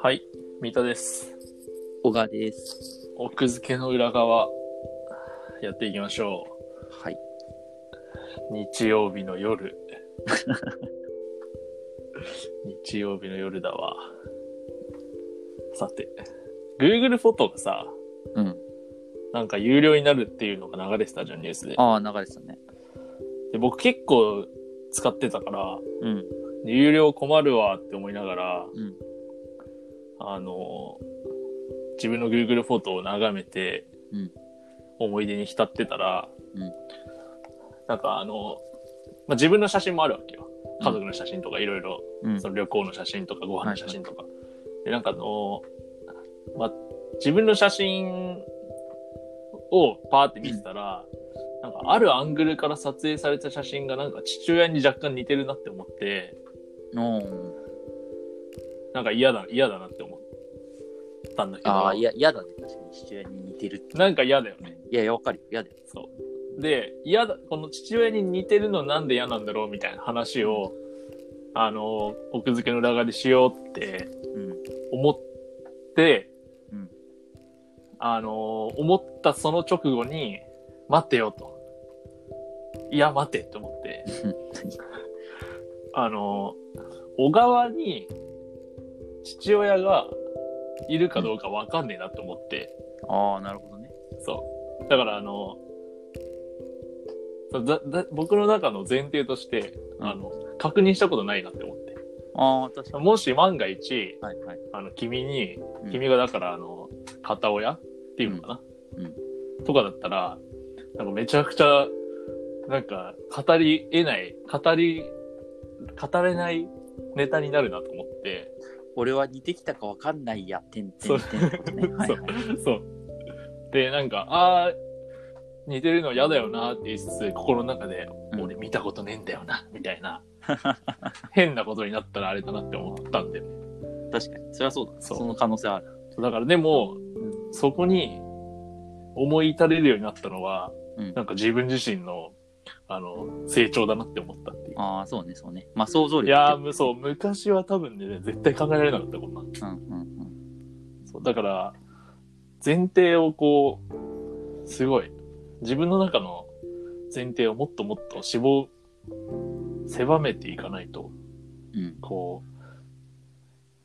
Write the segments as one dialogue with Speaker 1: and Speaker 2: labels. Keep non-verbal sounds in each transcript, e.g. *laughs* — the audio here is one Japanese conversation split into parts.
Speaker 1: はい、三田です。
Speaker 2: 小川です。
Speaker 1: 奥付けの裏側、やっていきましょ
Speaker 2: はい。
Speaker 1: う。日曜日の夜。*laughs* 日曜日の夜だわ。さて、Google フォトがさ、
Speaker 2: うん。
Speaker 1: なんか有料になるっていうのが流れてたじゃん、ニュースで。
Speaker 2: ああ、流れてたね。
Speaker 1: で僕結構使ってたから、
Speaker 2: うん。
Speaker 1: 有料困るわって思いながら、
Speaker 2: うん。
Speaker 1: あの、自分の Google フォトを眺めて、
Speaker 2: うん
Speaker 1: 思い出に浸ってたら、
Speaker 2: うん
Speaker 1: なんかあの、まあ、自分の写真もあるわけよ。
Speaker 2: うん
Speaker 1: 家族の写真とかいろいろ、
Speaker 2: うん。
Speaker 1: その旅行の写真とかご飯の写真とか。で、なんかあの、まあ、自分の写真をパーって見てたら、なんかあるアングルから撮影された写真がなんか父親に若干似てるなって思って、
Speaker 2: おー
Speaker 1: なんか嫌だ、嫌だなって思ったんだけど。
Speaker 2: ああ、いや、嫌だね。確かに父親に似てるって。
Speaker 1: なんか嫌だよね。
Speaker 2: いやいや、わかるよ。嫌だよ。
Speaker 1: そう。で、嫌だ、この父親に似てるのなんで嫌なんだろうみたいな話を、あの、奥付けの裏側でしようって
Speaker 2: うん。
Speaker 1: 思って、
Speaker 2: うん
Speaker 1: あの、思ったその直後に、待ってよと。いや、待てって思って、*laughs* あの、小川に父親がいるかどうかわかんねえなって思って、
Speaker 2: ああ、なるほどね。
Speaker 1: そう。だから、あの、そうだだ僕の中の前提として、
Speaker 2: うん
Speaker 1: あの、確認したことないなって思って。
Speaker 2: ああ、確かに。
Speaker 1: もし万が一、
Speaker 2: はいはい。
Speaker 1: あの、君に、
Speaker 2: うん
Speaker 1: 君がだから、あの、片親っていうのかな、
Speaker 2: うん
Speaker 1: とかだったら、なんかめちゃくちゃ、なんか、語り得ない、語り、語れないネタになるなと思って、
Speaker 2: 俺は似てきたかわかんないや、てんてんてんってことね。はいはい。
Speaker 1: そう。で、なんか、ああ、似てるの嫌だよなって言いつつ、心の中で、
Speaker 2: うん
Speaker 1: 俺見たことねえんだよな、みたいな、変なことになったらあれだなって思ったんだよね。
Speaker 2: 確かに。それはそうだ。
Speaker 1: そ
Speaker 2: そうの可能性はある。
Speaker 1: だからでも、そこに思い至れるようになったのは、
Speaker 2: うん
Speaker 1: なんか自分自身の、あの、成長だなって思ったっていう。
Speaker 2: ああ、そうね、そうね。まあ、想像力
Speaker 1: いやー、そう、昔は多分ね、絶対考えられなかった、こんなん。
Speaker 2: うんうん
Speaker 1: そうだから、前提をこう、すごい、自分の中の前提をもっともっと絞、狭めていかないと、
Speaker 2: うん。うん。
Speaker 1: こう、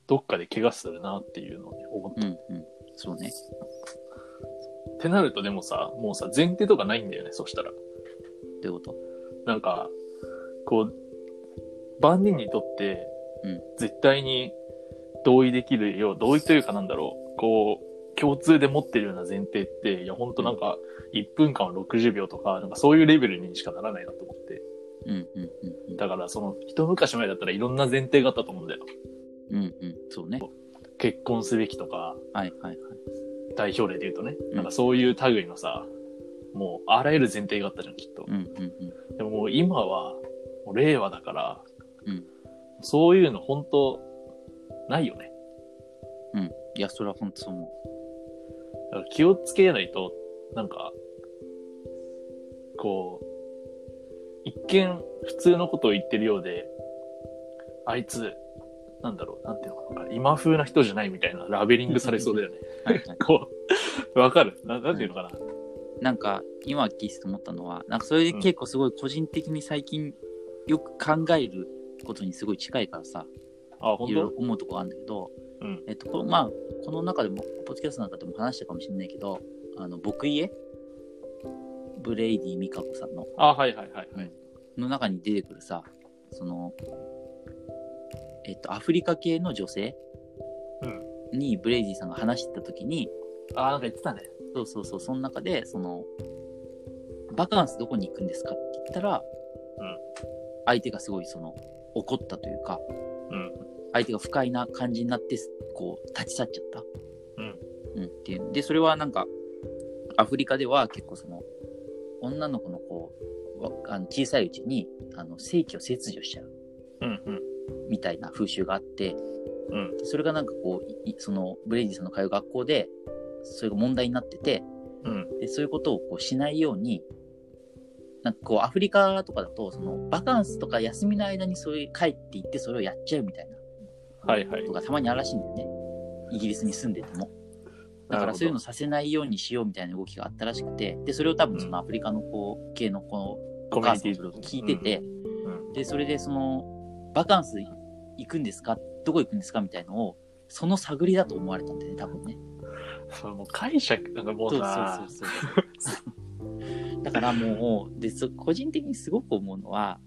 Speaker 1: どっかで怪我するなっていうのをね、思った。
Speaker 2: うんうん。そうね。
Speaker 1: ってなるとでもさ、もうさ、前提とかないんだよね、そしたら。
Speaker 2: どういうこと
Speaker 1: なんか、こう、万人にとって
Speaker 2: うん、
Speaker 1: 絶対に同意できるよう、同意というかなんだろう、こう、共通で持ってるような前提って、いや、ほんとなんか、1分間60秒とか、なんかそういうレベルにしかならないなと思って。
Speaker 2: うんうんうんうん。
Speaker 1: だから、その、一昔前だったらいろんな前提があったと思うんだよ。
Speaker 2: うんうん。そうね。
Speaker 1: 結婚すべきとか、
Speaker 2: はいはいはい。
Speaker 1: 代表例で言うとね、
Speaker 2: うん
Speaker 1: なんかそういう類のさ、もう、あらゆる前提があったじゃん、きっと。
Speaker 2: うんうんうん。
Speaker 1: でももう今は、もう令和だから、
Speaker 2: うん
Speaker 1: そういうの本当ないよね。
Speaker 2: うん。いや、それは本当そう思
Speaker 1: だから気をつけないと、なんか、こう、一見普通のことを言ってるようで、あいつ、なんだろう、なんていうのかな、今風な人じゃないみたいなラベリングされそうだよね。
Speaker 2: う。はいはい。*laughs*
Speaker 1: こう、わかる？ななんていうのかな。
Speaker 2: なんか今聞いてて思ったのはなんかそれで結構すごい個人的に最近よく考えることにすごい近いからさ
Speaker 1: あ、本
Speaker 2: いろいろ
Speaker 1: 当
Speaker 2: 思うとこあるんだけど、
Speaker 1: うん。
Speaker 2: えっとまあこの中でもポッドキャストの中でも話したかもしれないけどあのぼくイエ？ブレイディ・ミカコさんの。
Speaker 1: あ、はいはいはい。はい。
Speaker 2: の中に出てくるさそのえっとアフリカ系の女性？にブレイディさんが話してた時に、
Speaker 1: あ、なんか言ってたね。
Speaker 2: そうそうそう、その中で、その、バカンスどこに行くんですかって言ったら、
Speaker 1: うん
Speaker 2: 相手がすごいその、怒ったというか、
Speaker 1: うん。
Speaker 2: 相手が不快な感じになって、こう、立ち去っちゃった。
Speaker 1: うん。
Speaker 2: うん、っていう。で、それはなんか、アフリカでは結構その、女の子のこう、わあの小さいうちに、あの、性器を切除しちゃう。
Speaker 1: うんうん。
Speaker 2: みたいな風習があって、
Speaker 1: うん。
Speaker 2: それがなんかこう、いその、ブレイディさんの通う学校で、それが問題になってて、
Speaker 1: うん。
Speaker 2: でそういうことをこうしないように、なんかこう、アフリカとかだと、その、バカンスとか休みの間にそういう帰って行って、それをやっちゃうみたいな
Speaker 1: はいはい
Speaker 2: こと。がたまにあるらしいんだよね。イギリスに住んでても。だからそういうのさせないようにしようみたいな動きがあったらしくて、で、それを多分そのアフリカの子系の子、お母さんがそれを聞いてて、
Speaker 1: うん
Speaker 2: で、それでその、バカンス行くんですか？どこ行くんですか？みたいのを、その探りだと思われたんだよね、多分ね。
Speaker 1: それもう解釈、なんかもう
Speaker 2: そう
Speaker 1: さ、
Speaker 2: そうそうそう。*laughs* だからもう、で、そ個人的にすごく思うのは、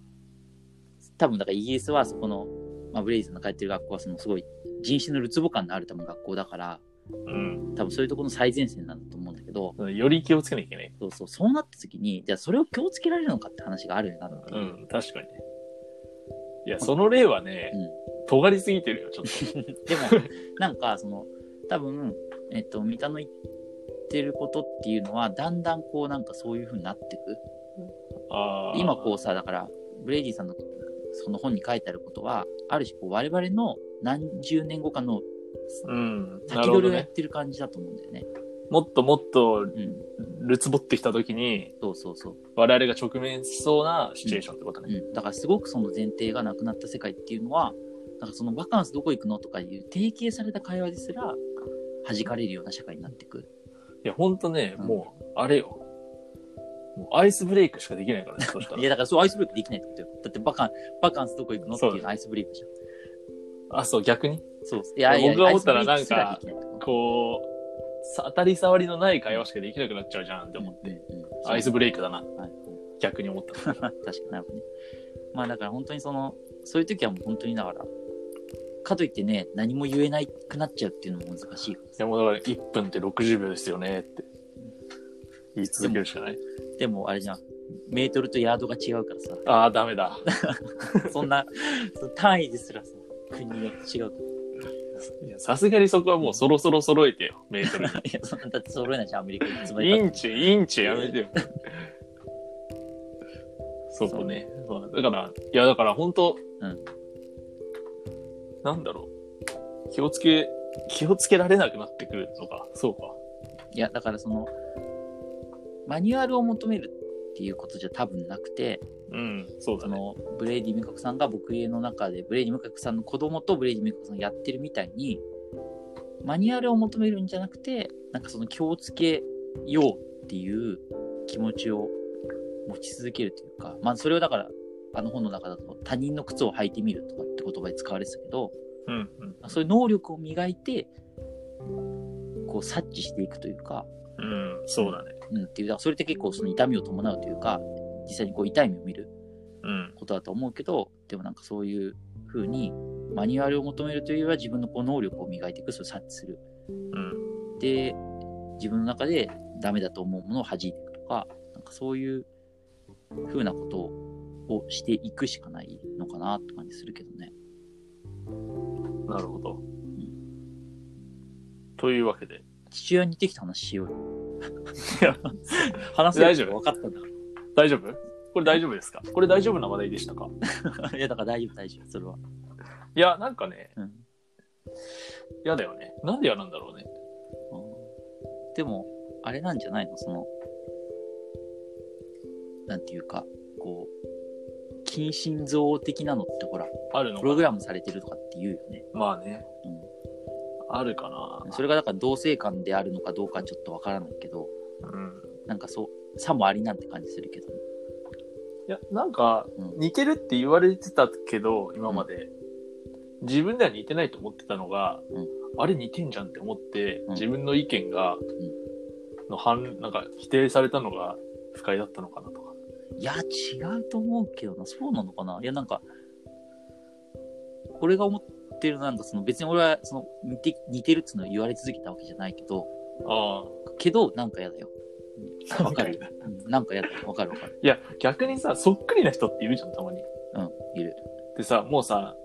Speaker 2: 多分だからイギリスはそこの、まあ、ブレイズの帰ってる学校はそのすごい人種のるつぼ感のある多分学校だから、
Speaker 1: うん。
Speaker 2: 多分そういうところの最前線なんだと思うんだけど、
Speaker 1: より気をつけなきゃいけない。
Speaker 2: そうそう、そうなった時に、じゃあそれを気をつけられるのかって話があるよなっていうう。
Speaker 1: ん、確かにね。いや、その例はね、尖りすぎてるよ、ちょっと。*laughs*
Speaker 2: でも、なんか、その、多分、えっと、三田の言ってることっていうのは、だんだんこう、なんかそういう風になってく。今こうさ、だから、ブレイディさんのその本に書いてあることは、ある種こう、我々の何十年後かの
Speaker 1: うん、な
Speaker 2: 先。取りをやってる感じだと思うんだよね。
Speaker 1: もっともっと
Speaker 2: うん。
Speaker 1: るつぼってきたときに、
Speaker 2: そうそうそう。
Speaker 1: 我々が直面しそうなシチュエーションってことね。
Speaker 2: うん。だからすごくその前提がなくなった世界っていうのは、なんかそのバカンスどこ行くのとかいう定型された会話ですら、弾かれるような社会になっていく。
Speaker 1: いや、ほんとね、
Speaker 2: うん
Speaker 1: もう、あれよ。もうアイスブレイクしかできないからね、*laughs* そした
Speaker 2: いや、
Speaker 1: ら。
Speaker 2: だからそうアイスブレイクできないってことよ。だってバカン、バカンスどこ行くのっていうのアイスブレイクじゃん。
Speaker 1: あ、そう、逆に？
Speaker 2: そう。いやいや、
Speaker 1: 僕が思ったら
Speaker 2: アイスブレイクすらできないってこ
Speaker 1: う、さ当たり障りのない会話しかできなくなっちゃうじゃんって思って。
Speaker 2: うんうん
Speaker 1: アイスブレイクだな、
Speaker 2: はい
Speaker 1: 逆に思った。*laughs*
Speaker 2: 確かになるほどね。まあだから本当にその、そういう時はもう本当にだから、かといってね、何も言えなくなっちゃうっていうのも難しい
Speaker 1: いや、もうだから1分って60秒ですよねって言い続けるしかない。
Speaker 2: でもあれじゃん、メートルとヤードが違うからさ、
Speaker 1: ああ、ダメだ。*laughs*
Speaker 2: そんな、その単位ですらさ、国によって違うから。
Speaker 1: さすがにそこはもうそろそろ揃えてよ、メートル。*laughs*
Speaker 2: いや、そんな、だって揃えないじゃん、アメリカにつまり
Speaker 1: インチ、インチやめてよ。*laughs* そこね。まあだから、いや、だから本当、
Speaker 2: うん
Speaker 1: なんだろう。気をつけ、気をつけられなくなってくるのか。そうか。
Speaker 2: いや、だからその、マニュアルを求めるっていうことじゃ多分なくて、
Speaker 1: うん、そうだね。
Speaker 2: そのブレイディ・ミカコさんが僕の中でブレイディ・ミカコさんの子供とブレイディ・ミカコさんがやってるみたいにマニュアルを求めるんじゃなくてなんかその気をつけようっていう気持ちを持ち続けるというかまあそれをだからあの本の中だと他人の靴を履いてみるとかって言葉で使われてたけど
Speaker 1: うん、うん。
Speaker 2: そういう能力を磨いてこう察知していくというか、
Speaker 1: うん、そうだね。
Speaker 2: うん、っていうだからそれって結構その痛みを伴うというか実際にこう痛みを見る
Speaker 1: うん。
Speaker 2: ことだと思うけど、でもなんかそういう風にマニュアルを求めるというよりは自分のこう能力を磨いていく、それを察知する。
Speaker 1: うん。
Speaker 2: で、自分の中でダメだと思うものを弾いていくとか、なんかそういう風なことをしていくしかないのかなって感じするけどね。
Speaker 1: なるほど。というわけで。
Speaker 2: 父親に似てきた話しようよ。
Speaker 1: いや、
Speaker 2: 話せ
Speaker 1: 大丈夫？
Speaker 2: 分かったんだ。
Speaker 1: 大丈夫？これ大丈夫ですか？これ大丈夫な話題でしたか？*laughs*
Speaker 2: いや、だから大丈夫、大丈夫、それは。
Speaker 1: いや、なんかね、
Speaker 2: うん。
Speaker 1: 嫌だよね。なんで嫌なんだろうね。
Speaker 2: うんでも、あれなんじゃないの？その、なんていうか、こう、近親像的なのってほら、
Speaker 1: あるの
Speaker 2: プログラムされてるとかって言うよね。
Speaker 1: まあね。
Speaker 2: うん
Speaker 1: あるかな。
Speaker 2: それがだから同性間であるのかどうかちょっとわからないけど、
Speaker 1: うん。
Speaker 2: なんかそう、さもありなんて感じするけどね。
Speaker 1: いや、なんか、似てるって言われてたけど、今まで。自分では似てないと思ってたのが、
Speaker 2: うん
Speaker 1: あれ似てんじゃんって思って、自分の意見が、の反、なんか否定されたのが不快だったのかなとか。
Speaker 2: いや、違うと思うけどな、そうなのかな？いや、なんか、俺が思ってるなんかその別に俺はその似て似てるっつうのを言われ続けたわけじゃないけど、
Speaker 1: あ
Speaker 2: けど、なんか嫌だよ。
Speaker 1: あ。
Speaker 2: わかる？うんなんか嫌だ。わかるわかる。
Speaker 1: いや、逆にさ、そっくりな人っているじゃん、たまに。
Speaker 2: うん、いる。
Speaker 1: でさ、もうさ、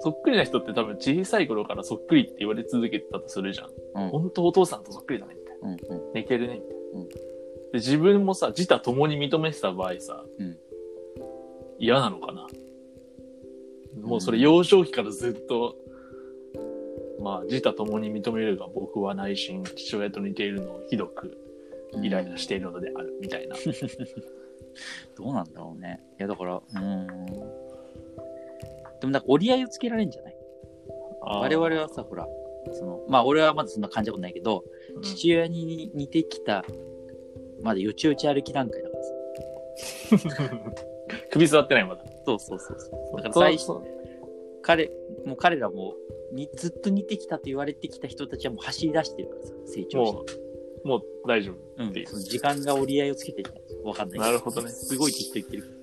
Speaker 1: そっくりな人って多分小さい頃からそっくりって言われ続けてたとするじゃん。
Speaker 2: うん、
Speaker 1: 本当お父さんとそっくりだね、みたいな。
Speaker 2: うん、うん。
Speaker 1: 似てるね、みたいな。
Speaker 2: うん
Speaker 1: で、自分もさ、自他共に認めてた場合さ、
Speaker 2: うん
Speaker 1: 嫌なのかな？もうそれ幼少期からずっと、まあ、自他共に認めるが僕は内心父親と似ているのをひどくイライラしているのである、みたいな。*laughs*
Speaker 2: どうなんだろうね。いや、だから、うーん。でもなんか折り合いをつけられるんじゃない？我々はさ、ほら、その、まあ俺はまだそんな感じたことないけど、
Speaker 1: うん
Speaker 2: 父親に似てきた、まだよちよち歩き段階だからさ。*laughs*
Speaker 1: 首座ってないまだ。
Speaker 2: そうそうそうそう。だから
Speaker 1: そう
Speaker 2: 最初、
Speaker 1: そう
Speaker 2: 彼、もう彼らもにずっと似てきたと言われてきた人たちはもう走り出してるからさ、成長して
Speaker 1: も。う、もう大丈夫。
Speaker 2: うん
Speaker 1: っていう
Speaker 2: その時間が折り合いをつけてるわかんないけ
Speaker 1: なるほどね
Speaker 2: すごい適当言ってる。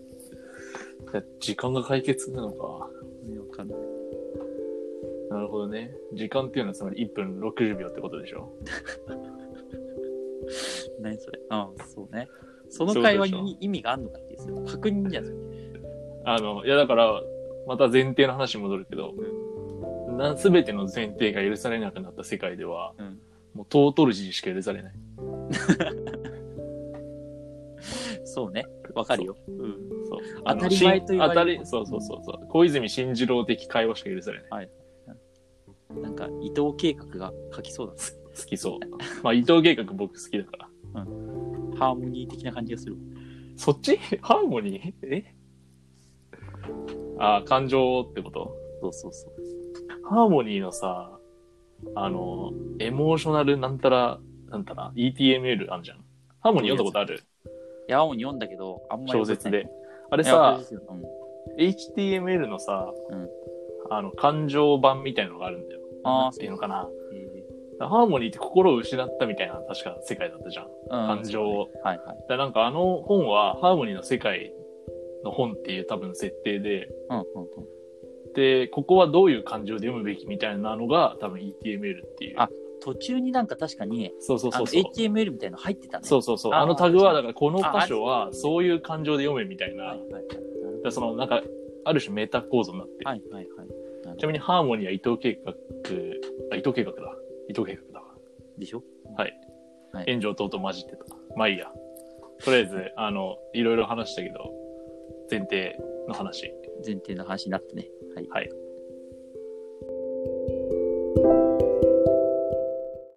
Speaker 1: 時間が解決なのか。
Speaker 2: わかんない。
Speaker 1: なるほどね。時間っていうのはつまり1分60秒ってことでしょ *laughs* *laughs*
Speaker 2: 何それああ、そうね。その会話に意味があるのかっていう、確認じゃん。
Speaker 1: あの、いやだから、また前提の話に戻るけど、な、すべての前提が許されなくなった世界では、
Speaker 2: うん
Speaker 1: もうトートルジーしか許されない。*laughs*
Speaker 2: そうね。わかるよ。うん。
Speaker 1: そう。
Speaker 2: 当たり前と言われる
Speaker 1: あのしん当たり、そうそうそうそう。小泉進次郎的会話しか許されない。
Speaker 2: なんか、伊藤計画が書きそうだね。
Speaker 1: 好きそう。まあ、伊藤計画僕好きだから。
Speaker 2: ハーモニー的な感じがする。
Speaker 1: そっち？*laughs* ハーモニー？え？あ、感情ってこと？
Speaker 2: そうそうそう。
Speaker 1: ハーモニーのさ、あの、エモーショナルなんたら、なんたら、ETML あんじゃん。ハーモニー読んだことある？
Speaker 2: いや、もう読んだけど、あんまり
Speaker 1: 小説で。あれ
Speaker 2: あ
Speaker 1: さ、
Speaker 2: うん。
Speaker 1: HTML のさ、
Speaker 2: うん
Speaker 1: あの、感情版みたいなのがあるんだよ。
Speaker 2: あー
Speaker 1: なんていうのかな？
Speaker 2: え
Speaker 1: ハーモニーって心を失ったみたいな、確か世界だったじゃん。感情を。
Speaker 2: はいはい。
Speaker 1: だなんかあの本は、ハーモニーの世界の本っていう多分設定で、
Speaker 2: うんうんうん。
Speaker 1: で、ここはどういう感情で読むべきみたいなのが多分 ETML っていう。
Speaker 2: あ途中になんか確かに、
Speaker 1: そうそうそうそう。
Speaker 2: HTML みたいなの入ってたね。
Speaker 1: そうそうそう。
Speaker 2: あ
Speaker 1: のタグは、だからこの
Speaker 2: あ
Speaker 1: 箇所はそういう感情で読めみたいな。
Speaker 2: はいはいはい。
Speaker 1: だそのなんか、ある種メタ構造になってる。
Speaker 2: はいはいはい。
Speaker 1: ちなみにハーモニーは伊藤計画、あ、伊藤計画だ。伊藤計画だわ。
Speaker 2: でしょ？
Speaker 1: はい。
Speaker 2: はい
Speaker 1: 炎上等と混じってた。まあいいや。とりあえず、あの、いろいろ話したけど、前提の話。
Speaker 2: 前提の話になってね。はい。
Speaker 1: はい。